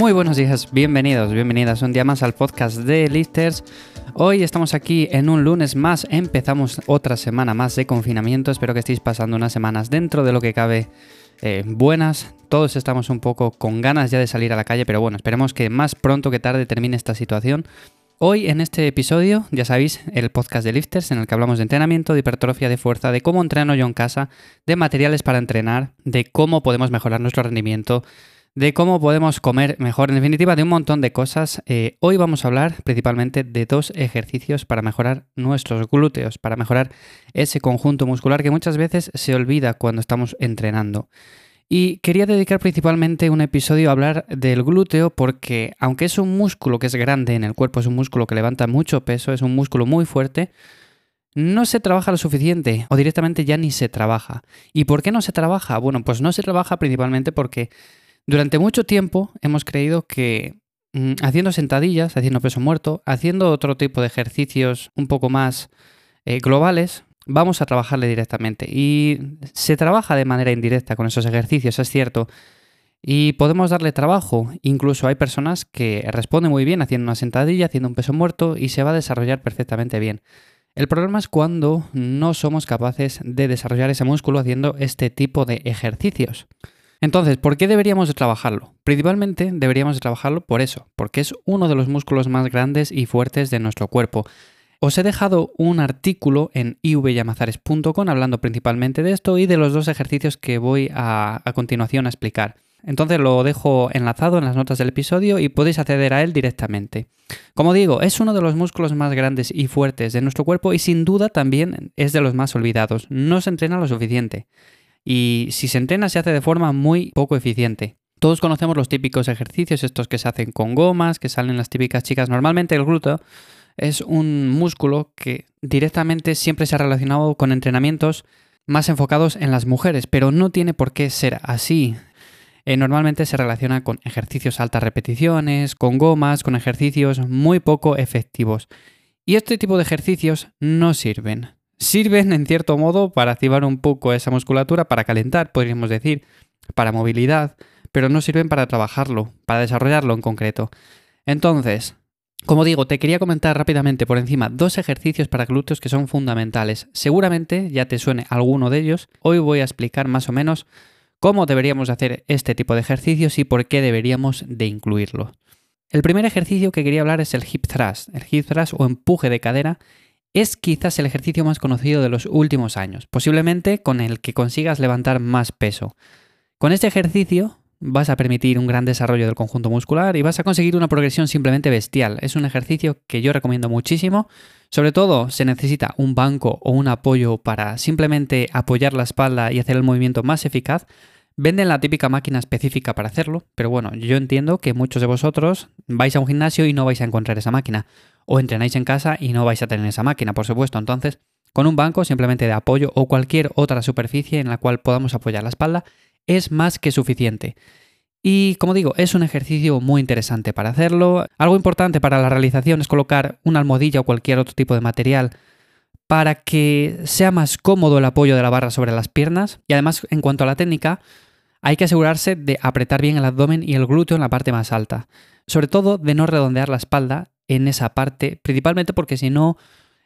Muy buenos días, bienvenidos, bienvenidas un día más al podcast de Lifters. Hoy estamos aquí en un lunes más, empezamos otra semana más de confinamiento, espero que estéis pasando unas semanas dentro de lo que cabe eh, buenas. Todos estamos un poco con ganas ya de salir a la calle, pero bueno, esperemos que más pronto que tarde termine esta situación. Hoy en este episodio, ya sabéis, el podcast de Lifters en el que hablamos de entrenamiento, de hipertrofia, de fuerza, de cómo entreno yo en casa, de materiales para entrenar, de cómo podemos mejorar nuestro rendimiento, de cómo podemos comer mejor, en definitiva, de un montón de cosas. Eh, hoy vamos a hablar principalmente de dos ejercicios para mejorar nuestros glúteos, para mejorar ese conjunto muscular que muchas veces se olvida cuando estamos entrenando. Y quería dedicar principalmente un episodio a hablar del glúteo porque aunque es un músculo que es grande en el cuerpo, es un músculo que levanta mucho peso, es un músculo muy fuerte, no se trabaja lo suficiente o directamente ya ni se trabaja. ¿Y por qué no se trabaja? Bueno, pues no se trabaja principalmente porque durante mucho tiempo hemos creído que mm, haciendo sentadillas, haciendo peso muerto, haciendo otro tipo de ejercicios un poco más eh, globales, vamos a trabajarle directamente. Y se trabaja de manera indirecta con esos ejercicios, es cierto. Y podemos darle trabajo. Incluso hay personas que responden muy bien haciendo una sentadilla, haciendo un peso muerto y se va a desarrollar perfectamente bien. El problema es cuando no somos capaces de desarrollar ese músculo haciendo este tipo de ejercicios. Entonces, ¿por qué deberíamos de trabajarlo? Principalmente deberíamos de trabajarlo por eso, porque es uno de los músculos más grandes y fuertes de nuestro cuerpo. Os he dejado un artículo en ivyamazares.com hablando principalmente de esto y de los dos ejercicios que voy a, a continuación a explicar. Entonces lo dejo enlazado en las notas del episodio y podéis acceder a él directamente. Como digo, es uno de los músculos más grandes y fuertes de nuestro cuerpo y sin duda también es de los más olvidados. No se entrena lo suficiente. Y si se entrena se hace de forma muy poco eficiente. Todos conocemos los típicos ejercicios, estos que se hacen con gomas, que salen las típicas chicas. Normalmente el glúteo es un músculo que directamente siempre se ha relacionado con entrenamientos más enfocados en las mujeres, pero no tiene por qué ser así. Eh, normalmente se relaciona con ejercicios altas repeticiones, con gomas, con ejercicios muy poco efectivos. Y este tipo de ejercicios no sirven. Sirven en cierto modo para activar un poco esa musculatura, para calentar, podríamos decir, para movilidad, pero no sirven para trabajarlo, para desarrollarlo en concreto. Entonces, como digo, te quería comentar rápidamente por encima dos ejercicios para glúteos que son fundamentales. Seguramente ya te suene alguno de ellos. Hoy voy a explicar más o menos cómo deberíamos hacer este tipo de ejercicios y por qué deberíamos de incluirlo. El primer ejercicio que quería hablar es el hip thrust. El hip thrust o empuje de cadera es quizás el ejercicio más conocido de los últimos años, posiblemente con el que consigas levantar más peso. Con este ejercicio vas a permitir un gran desarrollo del conjunto muscular y vas a conseguir una progresión simplemente bestial. Es un ejercicio que yo recomiendo muchísimo. Sobre todo se necesita un banco o un apoyo para simplemente apoyar la espalda y hacer el movimiento más eficaz. Venden la típica máquina específica para hacerlo, pero bueno, yo entiendo que muchos de vosotros vais a un gimnasio y no vais a encontrar esa máquina. O entrenáis en casa y no vais a tener esa máquina, por supuesto. Entonces, con un banco simplemente de apoyo o cualquier otra superficie en la cual podamos apoyar la espalda, es más que suficiente. Y como digo, es un ejercicio muy interesante para hacerlo. Algo importante para la realización es colocar una almohadilla o cualquier otro tipo de material para que sea más cómodo el apoyo de la barra sobre las piernas. Y además, en cuanto a la técnica, hay que asegurarse de apretar bien el abdomen y el glúteo en la parte más alta. Sobre todo de no redondear la espalda en esa parte, principalmente porque si no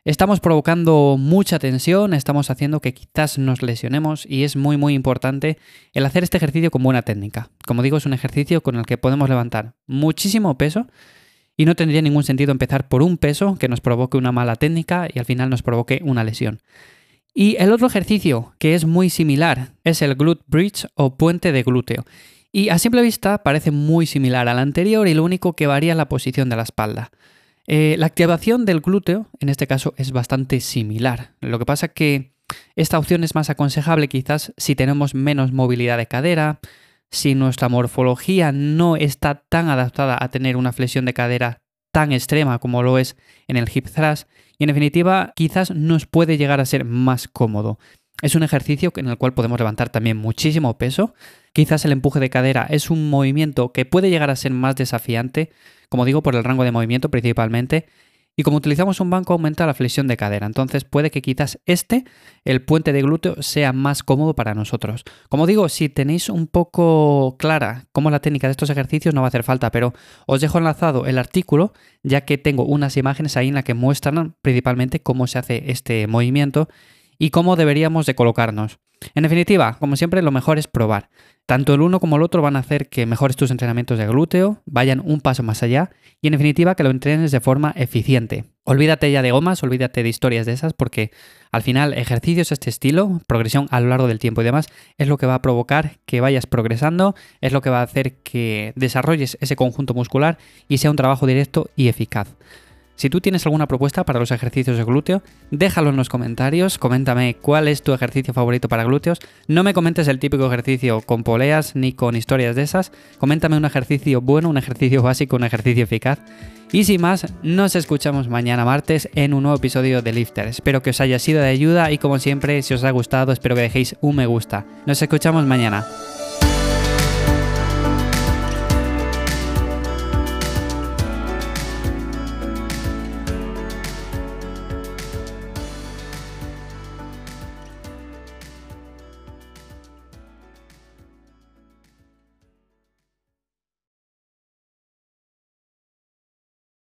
Estamos provocando mucha tensión, estamos haciendo que quizás nos lesionemos y es muy muy importante el hacer este ejercicio con buena técnica. Como digo, es un ejercicio con el que podemos levantar muchísimo peso y no tendría ningún sentido empezar por un peso que nos provoque una mala técnica y al final nos provoque una lesión. Y el otro ejercicio que es muy similar es el glute bridge o puente de glúteo. Y a simple vista parece muy similar al anterior y lo único que varía es la posición de la espalda. Eh, la activación del glúteo, en este caso, es bastante similar. Lo que pasa que esta opción es más aconsejable quizás si tenemos menos movilidad de cadera, si nuestra morfología no está tan adaptada a tener una flexión de cadera tan extrema como lo es en el hip thrust, y en definitiva quizás nos puede llegar a ser más cómodo. Es un ejercicio en el cual podemos levantar también muchísimo peso. Quizás el empuje de cadera es un movimiento que puede llegar a ser más desafiante, como digo, por el rango de movimiento principalmente. Y como utilizamos un banco aumenta la flexión de cadera, entonces puede que quizás este, el puente de glúteo, sea más cómodo para nosotros. Como digo, si tenéis un poco clara cómo es la técnica de estos ejercicios no va a hacer falta, pero os dejo enlazado el artículo ya que tengo unas imágenes ahí en la que muestran principalmente cómo se hace este movimiento y cómo deberíamos de colocarnos. En definitiva, como siempre, lo mejor es probar. Tanto el uno como el otro van a hacer que mejores tus entrenamientos de glúteo, vayan un paso más allá y en definitiva que lo entrenes de forma eficiente. Olvídate ya de gomas, olvídate de historias de esas porque al final ejercicios de este estilo, progresión a lo largo del tiempo y demás, es lo que va a provocar que vayas progresando, es lo que va a hacer que desarrolles ese conjunto muscular y sea un trabajo directo y eficaz. Si tú tienes alguna propuesta para los ejercicios de glúteo, déjalo en los comentarios, coméntame cuál es tu ejercicio favorito para glúteos. No me comentes el típico ejercicio con poleas ni con historias de esas. Coméntame un ejercicio bueno, un ejercicio básico, un ejercicio eficaz. Y sin más, nos escuchamos mañana martes en un nuevo episodio de Lifter. Espero que os haya sido de ayuda y como siempre, si os ha gustado, espero que dejéis un me gusta. Nos escuchamos mañana.